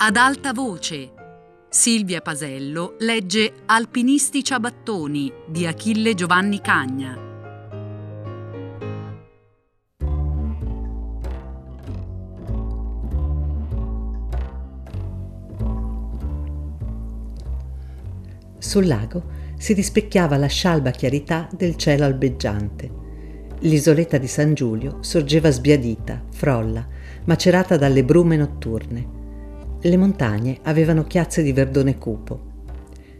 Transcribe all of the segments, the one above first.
Ad alta voce. Silvia Pasello legge Alpinisti ciabattoni di Achille Giovanni Cagna. Sul lago si rispecchiava la scialba chiarità del cielo albeggiante. L'isoletta di San Giulio sorgeva sbiadita, frolla, macerata dalle brume notturne. Le montagne avevano chiazze di verdone cupo.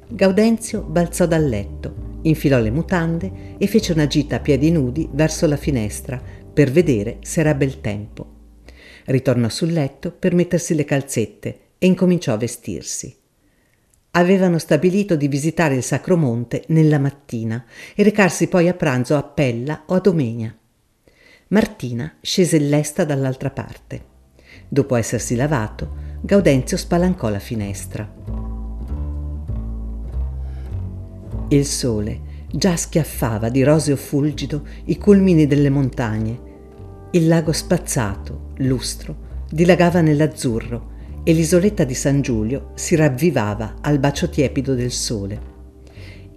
Gaudenzio balzò dal letto, infilò le mutande e fece una gita a piedi nudi verso la finestra per vedere se era bel tempo. Ritornò sul letto per mettersi le calzette e incominciò a vestirsi avevano stabilito di visitare il Sacro Monte nella mattina e recarsi poi a pranzo a Pella o a Domenia. Martina scese l'esta dall'altra parte. Dopo essersi lavato, Gaudenzio spalancò la finestra. Il sole già schiaffava di roseo fulgido i culmini delle montagne. Il lago spazzato, lustro, dilagava nell'azzurro e l'isoletta di San Giulio si ravvivava al bacio tiepido del sole.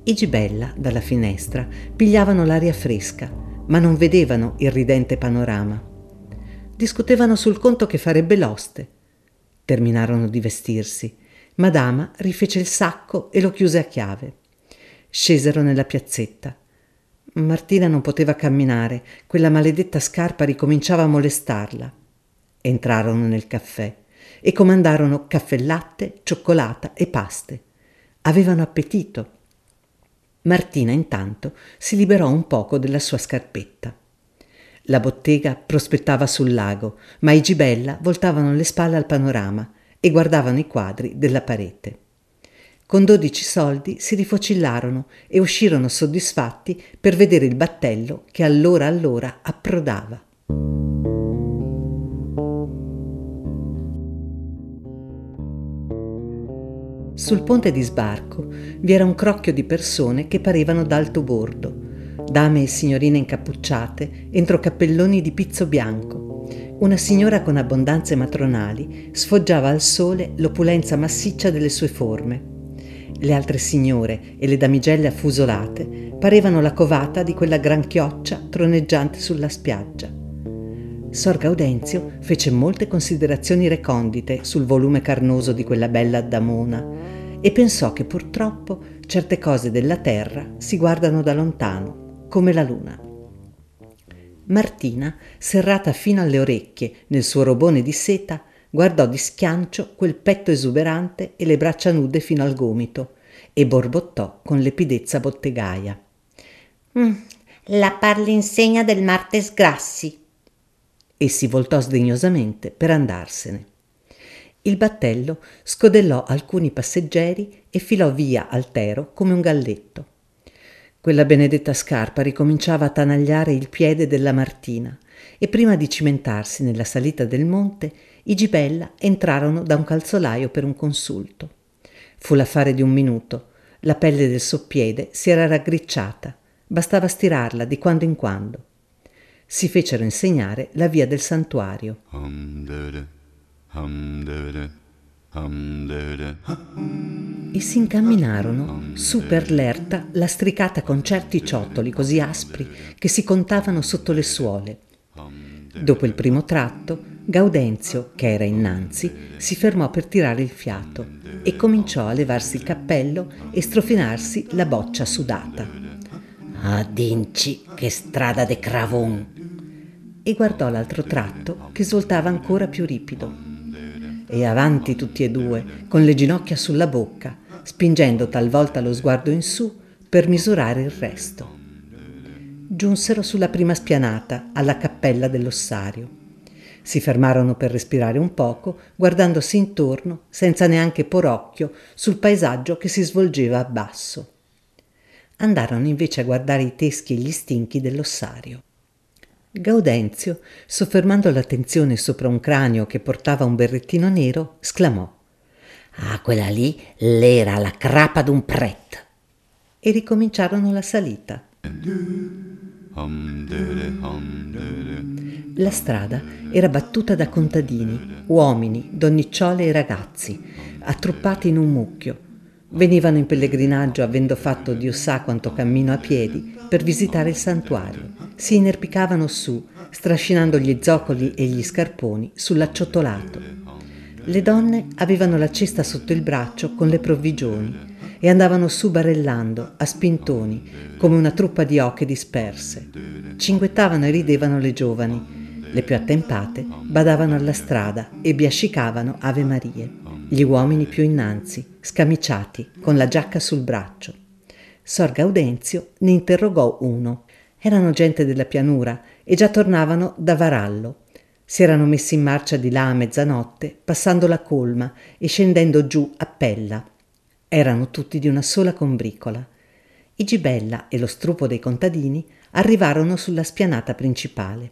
I gibella, dalla finestra, pigliavano l'aria fresca, ma non vedevano il ridente panorama. Discutevano sul conto che farebbe l'oste. Terminarono di vestirsi. Madama rifece il sacco e lo chiuse a chiave. Scesero nella piazzetta. Martina non poteva camminare, quella maledetta scarpa ricominciava a molestarla. Entrarono nel caffè e comandarono caffè latte, cioccolata e paste. Avevano appetito. Martina intanto si liberò un poco della sua scarpetta. La bottega prospettava sul lago, ma i gibella voltavano le spalle al panorama e guardavano i quadri della parete. Con dodici soldi si rifocillarono e uscirono soddisfatti per vedere il battello che allora allora approdava. Sul ponte di sbarco vi era un crocchio di persone che parevano d'alto bordo, dame e signorine incappucciate entro cappelloni di pizzo bianco. Una signora con abbondanze matronali sfoggiava al sole l'opulenza massiccia delle sue forme. Le altre signore e le damigelle affusolate parevano la covata di quella gran chioccia troneggiante sulla spiaggia. Sor Gaudenzio fece molte considerazioni recondite sul volume carnoso di quella bella addamona e pensò che purtroppo certe cose della terra si guardano da lontano, come la luna. Martina, serrata fino alle orecchie nel suo robone di seta, guardò di schiancio quel petto esuberante e le braccia nude fino al gomito e borbottò con lepidezza bottegaia. Mm, la parlinsegna del Martes Grassi, e si voltò sdegnosamente per andarsene. Il battello scodellò alcuni passeggeri e filò via altero come un galletto. Quella benedetta scarpa ricominciava a tanagliare il piede della Martina e prima di cimentarsi nella salita del monte, i Gibella entrarono da un calzolaio per un consulto. Fu l'affare di un minuto. La pelle del soppiede si era raggricciata, bastava stirarla di quando in quando si fecero insegnare la via del santuario. E si incamminarono su per l'erta lastricata con certi ciottoli così aspri che si contavano sotto le suole. Dopo il primo tratto, Gaudenzio, che era innanzi, si fermò per tirare il fiato e cominciò a levarsi il cappello e strofinarsi la boccia sudata. Ah, Dinci, che strada de cravon! e guardò l'altro tratto che svoltava ancora più ripido. E avanti tutti e due, con le ginocchia sulla bocca, spingendo talvolta lo sguardo in su per misurare il resto. Giunsero sulla prima spianata, alla cappella dell'ossario. Si fermarono per respirare un poco, guardandosi intorno, senza neanche por occhio, sul paesaggio che si svolgeva a basso. Andarono invece a guardare i teschi e gli stinchi dell'ossario. Gaudenzio, soffermando l'attenzione sopra un cranio che portava un berrettino nero, sclamò Ah, quella lì l'era la crapa d'un pret. E ricominciarono la salita. La strada era battuta da contadini, uomini, donnicciole e ragazzi, attruppati in un mucchio. Venivano in pellegrinaggio avendo fatto Dio sa quanto cammino a piedi per visitare il santuario. Si inerpicavano su, strascinando gli zoccoli e gli scarponi sull'acciottolato. Le donne avevano la cesta sotto il braccio con le provvigioni e andavano su barellando, a spintoni, come una truppa di oche disperse. Cinguettavano e ridevano le giovani. Le più attempate badavano alla strada e biascicavano Ave Marie. Gli uomini più innanzi, scamiciati, con la giacca sul braccio. Sor Gaudenzio ne interrogò uno. Erano gente della pianura e già tornavano da Varallo. Si erano messi in marcia di là a mezzanotte, passando la colma e scendendo giù a Pella. Erano tutti di una sola combricola. I Gibella e lo struppo dei contadini arrivarono sulla spianata principale.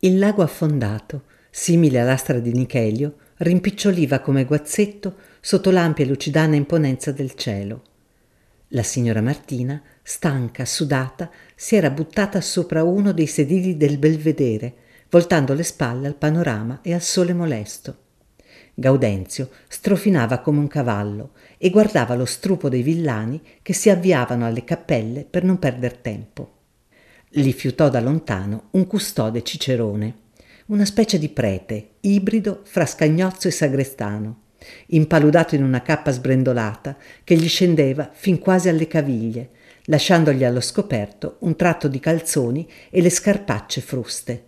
Il lago affondato, simile all'astra di Nichelio, rimpiccioliva come guazzetto sotto l'ampia e lucidana imponenza del cielo. La signora Martina, stanca, sudata, si era buttata sopra uno dei sedili del belvedere, voltando le spalle al panorama e al sole molesto. Gaudenzio strofinava come un cavallo e guardava lo strupo dei villani che si avviavano alle cappelle per non perder tempo. Li fiutò da lontano un custode cicerone, una specie di prete, ibrido fra scagnozzo e sagrestano, impaludato in una cappa sbrendolata che gli scendeva fin quasi alle caviglie, lasciandogli allo scoperto un tratto di calzoni e le scarpacce fruste.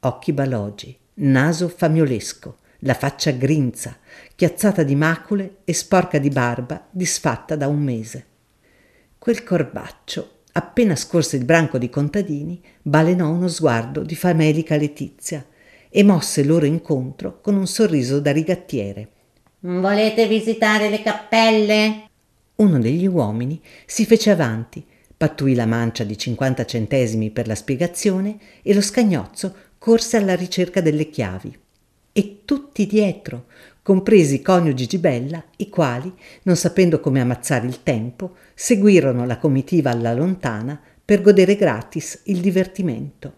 Occhi balogi, naso famiolesco, la faccia grinza, chiazzata di macule e sporca di barba, disfatta da un mese. Quel corbaccio, appena scorse il branco di contadini, balenò uno sguardo di famelica letizia e mosse loro incontro con un sorriso da rigattiere. Volete visitare le cappelle? Uno degli uomini si fece avanti, pattuì la mancia di cinquanta centesimi per la spiegazione e lo scagnozzo corse alla ricerca delle chiavi e tutti dietro, compresi i coniugi Gibella, i quali, non sapendo come ammazzare il tempo, seguirono la comitiva alla lontana per godere gratis il divertimento.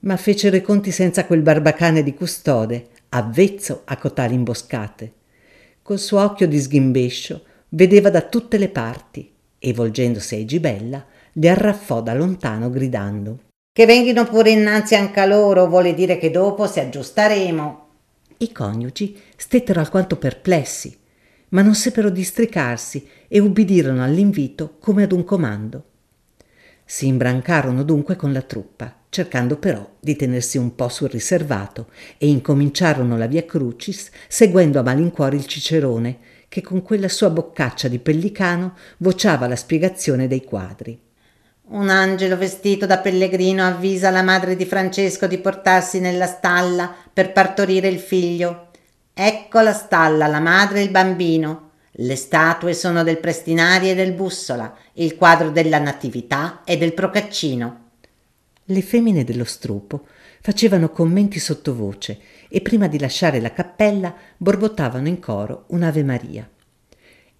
Ma fecero i conti senza quel barbacane di custode, avvezzo a cotali imboscate. Col suo occhio di sghimbescio vedeva da tutte le parti e, volgendosi ai Gibella, li arraffò da lontano gridando Che venghino pure innanzi anche a loro, vuole dire che dopo si aggiusteremo. I coniugi stettero alquanto perplessi, ma non seppero districarsi e ubbidirono all'invito come ad un comando. Si imbrancarono dunque con la truppa, cercando però di tenersi un po' sul riservato, e incominciarono la via Crucis seguendo a malincuore il cicerone, che con quella sua boccaccia di pellicano vociava la spiegazione dei quadri. Un angelo vestito da pellegrino avvisa la madre di Francesco di portarsi nella stalla per partorire il figlio. Ecco la stalla, la madre e il bambino. Le statue sono del Prestinari e del Bussola, il quadro della Natività e del Procaccino. Le femmine dello strupo facevano commenti sottovoce e prima di lasciare la cappella borbottavano in coro un'Ave Maria.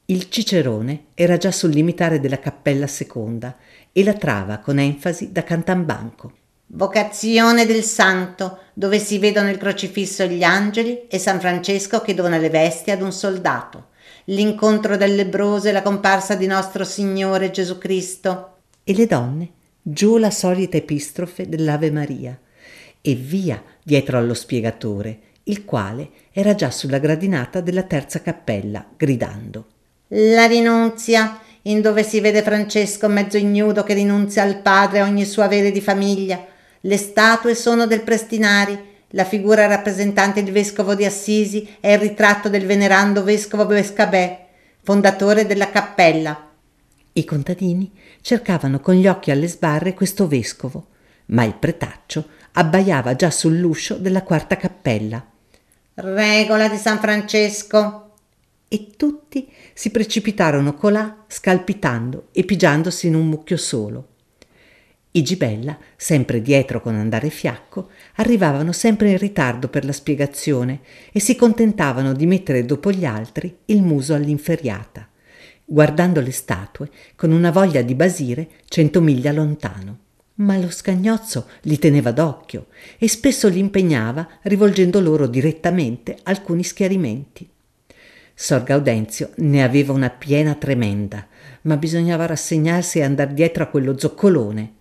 Il cicerone era già sul limitare della cappella seconda e la trava con enfasi da cantambanco. Vocazione del santo, dove si vedono il crocifisso e gli angeli e San Francesco che dona le vesti ad un soldato. L'incontro del lebbroso e la comparsa di nostro Signore Gesù Cristo. E le donne, giù la solita epistrofe dell'Ave Maria e via dietro allo spiegatore, il quale era già sulla gradinata della terza cappella, gridando. La rinunzia, in dove si vede Francesco mezzo ignudo che rinunzia al padre e ogni suo avere di famiglia. Le statue sono del Prestinari, la figura rappresentante il vescovo di Assisi è il ritratto del venerando vescovo Bescabè, fondatore della cappella. I contadini cercavano con gli occhi alle sbarre questo vescovo, ma il pretaccio abbaiava già sull'uscio della quarta cappella. Regola di San Francesco, e tutti si precipitarono colà scalpitando e pigiandosi in un mucchio solo. I Gibella, sempre dietro con andare fiacco, arrivavano sempre in ritardo per la spiegazione e si contentavano di mettere dopo gli altri il muso all'inferiata, guardando le statue con una voglia di basire cento miglia lontano. ma lo scagnozzo li teneva d'occhio e spesso li impegnava rivolgendo loro direttamente alcuni schiarimenti. Sor Gaudenzio ne aveva una piena tremenda, ma bisognava rassegnarsi e andar dietro a quello zoccolone.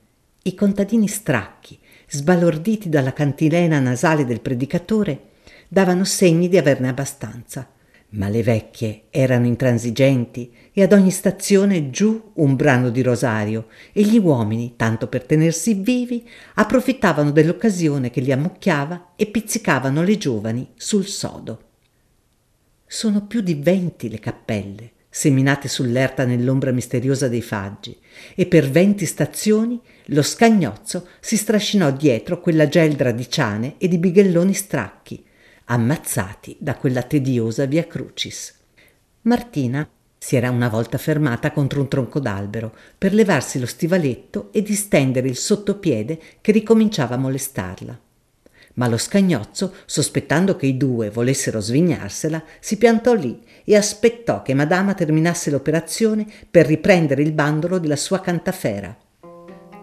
I contadini stracchi, sbalorditi dalla cantilena nasale del predicatore, davano segni di averne abbastanza. Ma le vecchie erano intransigenti e ad ogni stazione giù un brano di rosario e gli uomini, tanto per tenersi vivi, approfittavano dell'occasione che li ammucchiava e pizzicavano le giovani sul sodo. Sono più di venti le cappelle, seminate sull'erta nell'ombra misteriosa dei faggi, e per venti stazioni lo scagnozzo si strascinò dietro quella geldra di ciane e di bighelloni stracchi, ammazzati da quella tediosa via Crucis. Martina si era una volta fermata contro un tronco d'albero per levarsi lo stivaletto e distendere il sottopiede che ricominciava a molestarla. Ma lo scagnozzo, sospettando che i due volessero svignarsela, si piantò lì e aspettò che Madama terminasse l'operazione per riprendere il bandolo della sua cantafera.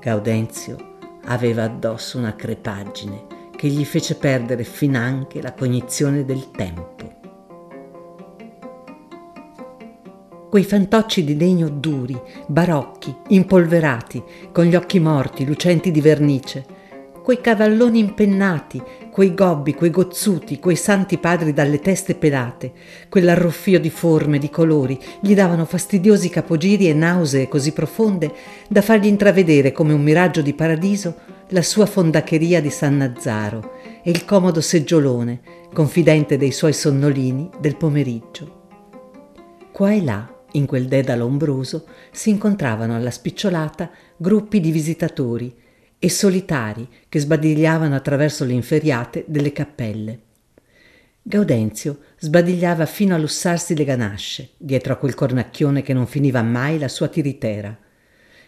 Gaudenzio aveva addosso una crepaggine che gli fece perdere finanche la cognizione del tempo. Quei fantocci di legno duri, barocchi, impolverati, con gli occhi morti, lucenti di vernice, quei cavalloni impennati, quei gobbi, quei gozzuti, quei santi padri dalle teste pelate, quell'arruffio di forme, di colori, gli davano fastidiosi capogiri e nausee così profonde da fargli intravedere come un miraggio di paradiso la sua fondacheria di San Nazzaro e il comodo seggiolone, confidente dei suoi sonnolini del pomeriggio. Qua e là, in quel dedalo ombroso, si incontravano alla spicciolata gruppi di visitatori e solitari che sbadigliavano attraverso le inferriate delle cappelle. Gaudenzio sbadigliava fino a lussarsi le ganasce, dietro a quel cornacchione che non finiva mai la sua tiritera.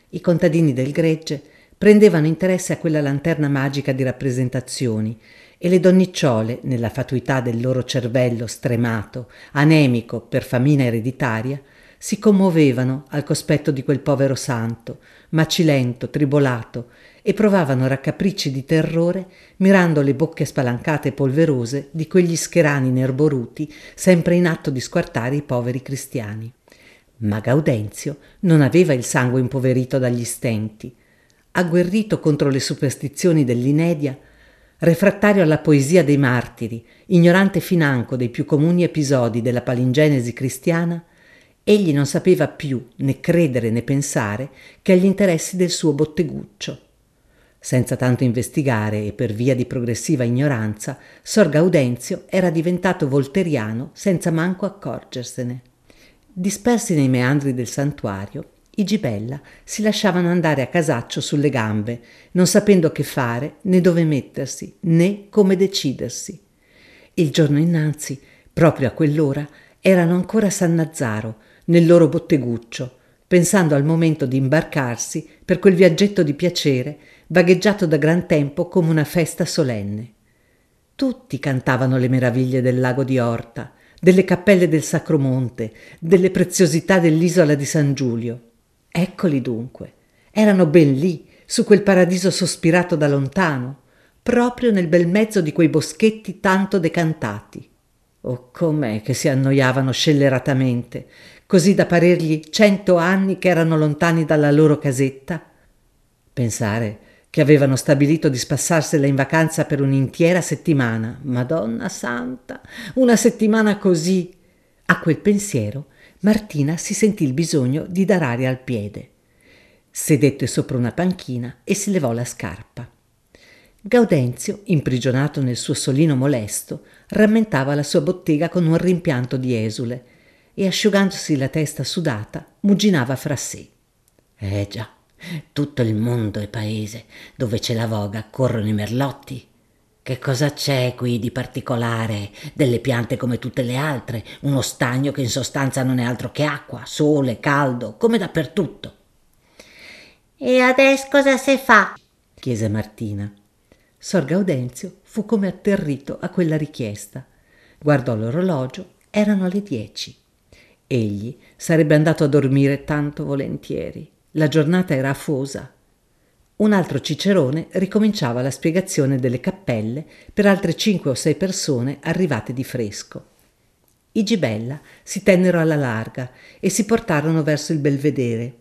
I contadini del gregge prendevano interesse a quella lanterna magica di rappresentazioni e le donnicciole, nella fatuità del loro cervello stremato, anemico per famina ereditaria, si commuovevano al cospetto di quel povero santo, macilento, tribolato, e provavano raccapricci di terrore mirando le bocche spalancate e polverose di quegli scherani nerboruti sempre in atto di squartare i poveri cristiani. Ma Gaudenzio non aveva il sangue impoverito dagli stenti. Agguerrito contro le superstizioni dell'inedia, refrattario alla poesia dei martiri, ignorante financo dei più comuni episodi della palingenesi cristiana, egli non sapeva più né credere né pensare che agli interessi del suo botteguccio. Senza tanto investigare e per via di progressiva ignoranza, Sor Gaudenzio era diventato volteriano senza manco accorgersene. Dispersi nei meandri del santuario, i Gibella si lasciavano andare a casaccio sulle gambe, non sapendo che fare né dove mettersi né come decidersi. Il giorno innanzi, proprio a quell'ora, erano ancora a San Nazzaro, nel loro botteguccio, pensando al momento di imbarcarsi per quel viaggetto di piacere vagheggiato da gran tempo come una festa solenne. Tutti cantavano le meraviglie del lago di Orta, delle cappelle del Sacromonte, delle preziosità dell'isola di San Giulio. Eccoli dunque, erano ben lì, su quel paradiso sospirato da lontano, proprio nel bel mezzo di quei boschetti tanto decantati. Oh, com'è che si annoiavano scelleratamente, così da parergli cento anni che erano lontani dalla loro casetta? Pensare che avevano stabilito di spassarsela in vacanza per un'intera settimana. Madonna santa, una settimana così. A quel pensiero Martina si sentì il bisogno di dar aria al piede. Sedette sopra una panchina e si levò la scarpa. Gaudenzio, imprigionato nel suo solino molesto, rammentava la sua bottega con un rimpianto di esule e asciugandosi la testa sudata, mugginava fra sé. Eh già, tutto il mondo è paese, dove c'è la voga corrono i merlotti. Che cosa c'è qui di particolare? Delle piante come tutte le altre, uno stagno che in sostanza non è altro che acqua, sole, caldo, come dappertutto. E adesso cosa si fa? chiese Martina. Sor Gaudenzio fu come atterrito a quella richiesta. Guardò l'orologio, erano le dieci. Egli sarebbe andato a dormire tanto volentieri. La giornata era afosa. Un altro cicerone ricominciava la spiegazione delle cappelle per altre cinque o sei persone arrivate di fresco. I Gibella si tennero alla larga e si portarono verso il belvedere.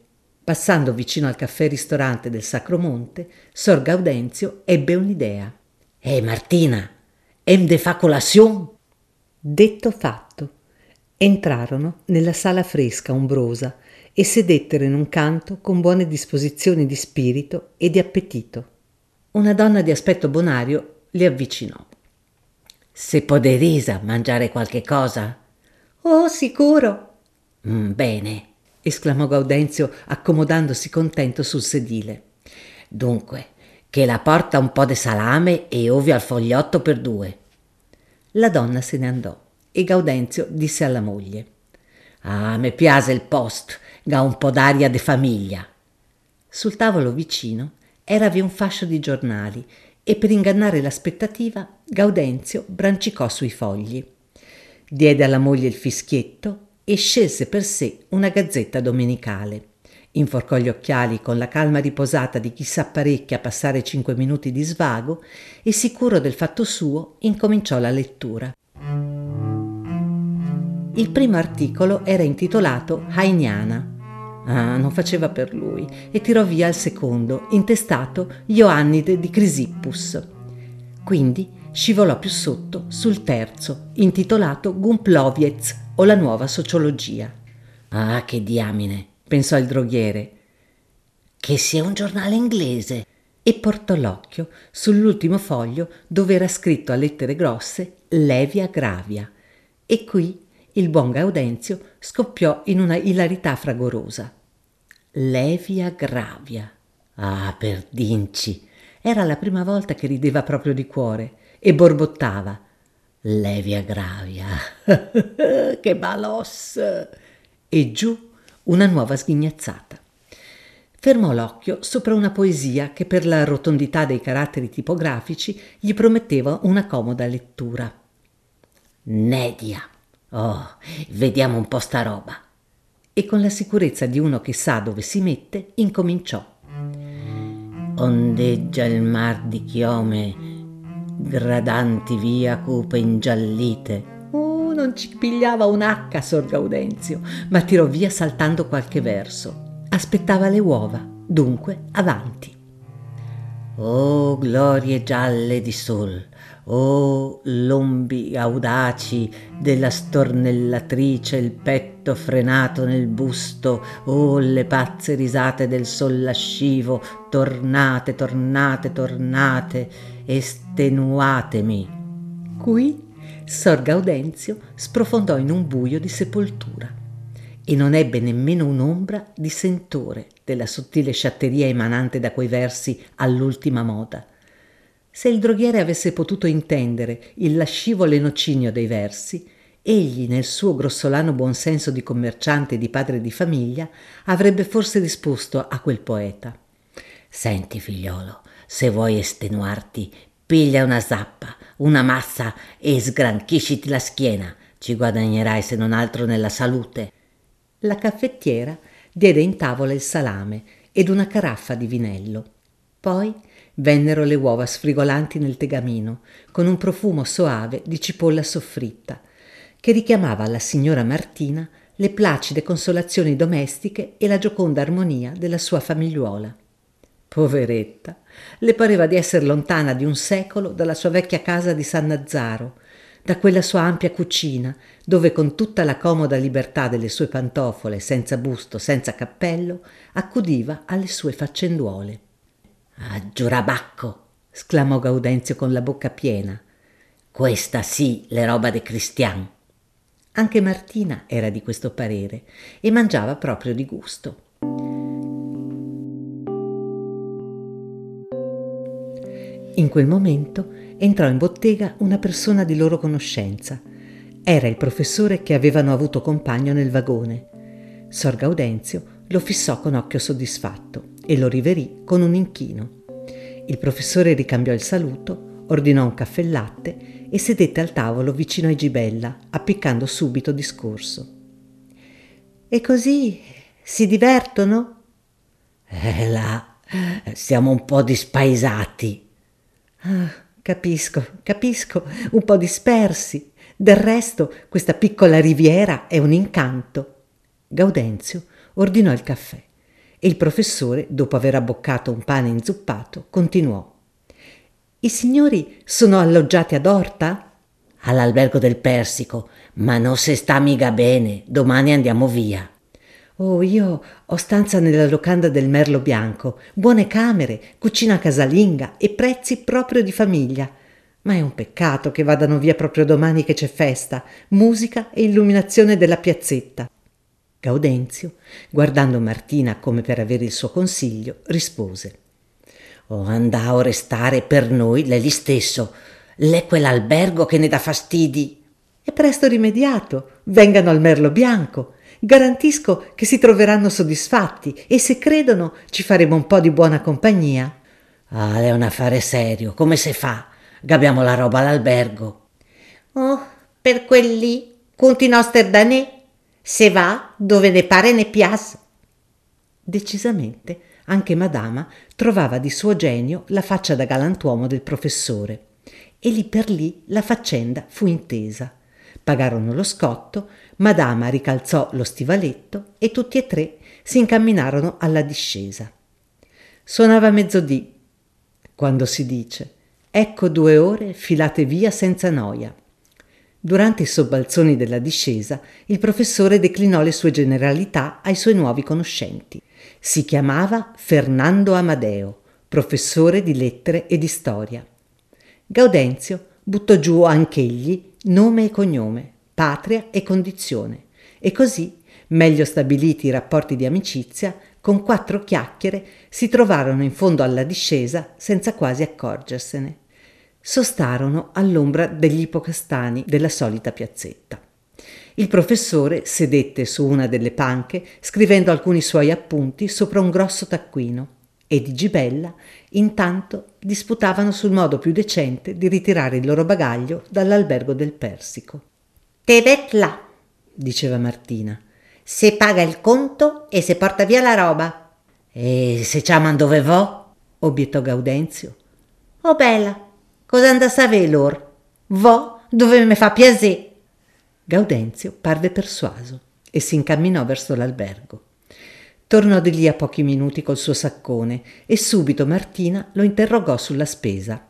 Passando vicino al caffè-ristorante del Sacro Monte, Sor Gaudenzio ebbe un'idea. Eh, Martina, hem de fa colazione? Detto fatto. Entrarono nella sala fresca ombrosa e sedettero in un canto con buone disposizioni di spirito e di appetito. Una donna di aspetto bonario li avvicinò. Se poderisa mangiare qualche cosa? Oh, sicuro. Mm, bene, esclamò Gaudenzio accomodandosi contento sul sedile. Dunque, che la porta un po' di salame e ovvio al fogliotto per due. La donna se ne andò e Gaudenzio disse alla moglie: Ah, mi piace il post, ga un po' d'aria di famiglia. Sul tavolo vicino eravi un fascio di giornali e per ingannare l'aspettativa Gaudenzio brancicò sui fogli. Diede alla moglie il fischietto e scelse per sé una gazzetta domenicale. Inforcò gli occhiali con la calma riposata di chi s'apparecchia a passare cinque minuti di svago e sicuro del fatto suo incominciò la lettura. Il primo articolo era intitolato Hainiana. Ah, non faceva per lui e tirò via il secondo, intestato Ioannide di Crisippus. Quindi scivolò più sotto sul terzo, intitolato Gumploviez o la nuova sociologia. Ah, che diamine, pensò il droghiere. Che sia un giornale inglese. E portò l'occhio sull'ultimo foglio dove era scritto a lettere grosse Levia Gravia. E qui il buon Gaudenzio scoppiò in una ilarità fragorosa. Levia Gravia. Ah, per dinci! Era la prima volta che rideva proprio di cuore e borbottava. Levia Gravia. che balos! E giù una nuova sghignazzata. Fermò l'occhio sopra una poesia che per la rotondità dei caratteri tipografici gli prometteva una comoda lettura. Nedia. Oh, vediamo un po' sta roba. E con la sicurezza di uno che sa dove si mette, incominciò. Ondeggia il mar di chiome gradanti via cupe ingiallite. Oh, non ci pigliava un H, Sor Gaudenzio, ma tirò via saltando qualche verso. Aspettava le uova, dunque avanti. Oh, glorie gialle di sol, oh, lombi audaci della stornellatrice, il petto frenato nel busto, oh, le pazze risate del sol lascivo, tornate, tornate, tornate, estenuatemi. Qui Sor Gaudenzio sprofondò in un buio di sepoltura e non ebbe nemmeno un'ombra di sentore della sottile sciatteria emanante da quei versi all'ultima moda. Se il droghiere avesse potuto intendere il lascivo lenocinio dei versi, egli, nel suo grossolano buonsenso di commerciante e di padre di famiglia, avrebbe forse risposto a quel poeta. Senti, figliolo, se vuoi estenuarti, piglia una zappa, una massa e sgranchisciti la schiena. Ci guadagnerai se non altro nella salute. La caffettiera diede in tavola il salame ed una caraffa di vinello. Poi vennero le uova sfrigolanti nel tegamino, con un profumo soave di cipolla soffritta, che richiamava alla signora Martina le placide consolazioni domestiche e la gioconda armonia della sua famigliuola. Poveretta, le pareva di essere lontana di un secolo dalla sua vecchia casa di San Nazzaro, da quella sua ampia cucina, dove con tutta la comoda libertà delle sue pantofole, senza busto, senza cappello, accudiva alle sue faccenduole. Ah, giurabacco! sclamò Gaudenzio con la bocca piena. Questa sì, le roba de cristian. Anche Martina era di questo parere e mangiava proprio di gusto. In quel momento entrò in bottega una persona di loro conoscenza. Era il professore che avevano avuto compagno nel vagone. Sor Gaudenzio lo fissò con occhio soddisfatto e lo riverì con un inchino. Il professore ricambiò il saluto, ordinò un caffè latte e sedette al tavolo vicino ai Gibella, appiccando subito discorso. E così si divertono? Eh là, Siamo un po' dispaesati. Ah, capisco, capisco, un po' dispersi. Del resto, questa piccola riviera è un incanto. Gaudenzio ordinò il caffè e il professore, dopo aver abboccato un pane inzuppato, continuò. I signori sono alloggiati ad Orta? All'albergo del Persico, ma non se sta mica bene. Domani andiamo via. Oh, io ho stanza nella locanda del Merlo Bianco, buone camere, cucina casalinga e prezzi proprio di famiglia. Ma è un peccato che vadano via proprio domani che c'è festa, musica e illuminazione della piazzetta. Gaudenzio, guardando Martina come per avere il suo consiglio, rispose: Oh, andao restare per noi lei stesso. L'è quell'albergo che ne dà fastidi. È presto rimediato. Vengano al Merlo Bianco. Garantisco che si troveranno soddisfatti e se credono ci faremo un po' di buona compagnia. Ah, è un affare serio. Come si fa? Gabbiamo la roba all'albergo. Oh, per quelli, conti nostri da ne. Se va dove ne pare ne piace. Decisamente anche Madama trovava di suo genio la faccia da galantuomo del professore e lì per lì la faccenda fu intesa. Pagarono lo scotto, Madama ricalzò lo stivaletto e tutti e tre si incamminarono alla discesa. Suonava mezzodì, quando si dice ecco due ore filate via senza noia. Durante i sobbalzoni della discesa, il professore declinò le sue generalità ai suoi nuovi conoscenti. Si chiamava Fernando Amadeo, professore di lettere e di storia. Gaudenzio buttò giù anch'egli nome e cognome, patria e condizione, e così, meglio stabiliti i rapporti di amicizia, con quattro chiacchiere si trovarono in fondo alla discesa senza quasi accorgersene. Sostarono all'ombra degli ipocastani della solita piazzetta. Il professore sedette su una delle panche scrivendo alcuni suoi appunti sopra un grosso taccuino e di Gibella intanto disputavano sul modo più decente di ritirare il loro bagaglio dall'albergo del Persico. Te vet là, diceva Martina. Se paga il conto e se porta via la roba. E se chiaman dove vo? obiettò Gaudenzio. Oh bella, cosa anda a sapere lor? Vo dove me fa piacere. Gaudenzio parve persuaso e si incamminò verso l'albergo. Tornò di lì a pochi minuti col suo saccone e subito Martina lo interrogò sulla spesa.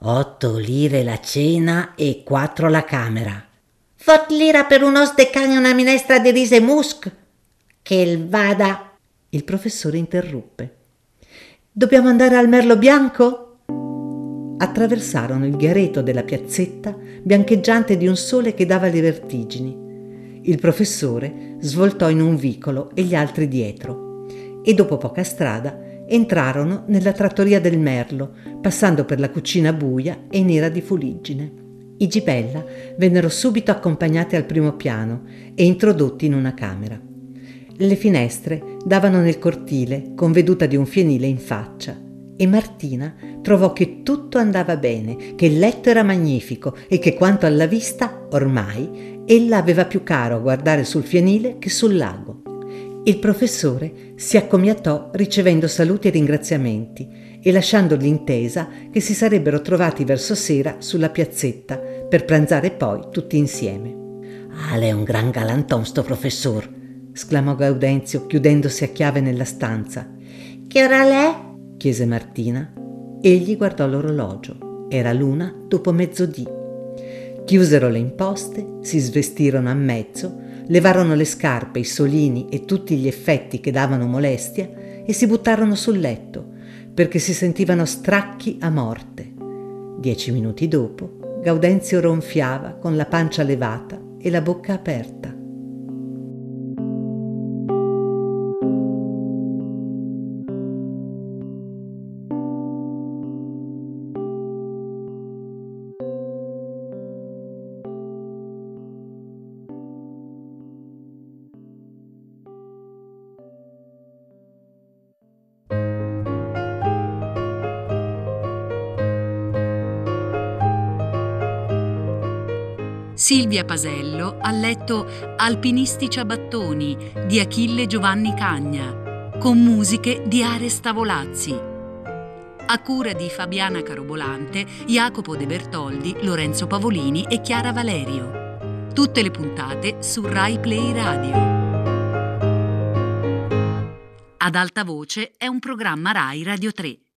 Otto lire la cena e quattro la camera. Fot lira per un os de cane e una minestra di riso e musk. Che il vada. Il professore interruppe. Dobbiamo andare al Merlo Bianco? attraversarono il ghiareto della piazzetta biancheggiante di un sole che dava le vertigini. Il professore svoltò in un vicolo e gli altri dietro e dopo poca strada entrarono nella trattoria del Merlo, passando per la cucina buia e nera di fuliggine. I Gibella vennero subito accompagnati al primo piano e introdotti in una camera. Le finestre davano nel cortile con veduta di un fienile in faccia e Martina trovò che tutto andava bene, che il letto era magnifico e che quanto alla vista, ormai, ella aveva più caro a guardare sul fienile che sul lago. Il professore si accomiatò ricevendo saluti e ringraziamenti e lasciando l'intesa che si sarebbero trovati verso sera sulla piazzetta per pranzare poi tutti insieme. Ah, lei è un gran galanton sto professor, esclamò Gaudenzio chiudendosi a chiave nella stanza. Che ora l'è? Chiese Martina. Egli guardò l'orologio. Era l'una dopo mezzodì. Chiusero le imposte, si svestirono a mezzo, levarono le scarpe, i solini e tutti gli effetti che davano molestia e si buttarono sul letto perché si sentivano stracchi a morte. Dieci minuti dopo, Gaudenzio ronfiava con la pancia levata e la bocca aperta. Silvia Pasello ha letto Alpinisti ciabattoni di Achille Giovanni Cagna. con musiche di Aresta Volazzi. A cura di Fabiana Carobolante, Jacopo De Bertoldi, Lorenzo Pavolini e Chiara Valerio. Tutte le puntate su Rai Play Radio. Ad alta voce è un programma Rai Radio 3.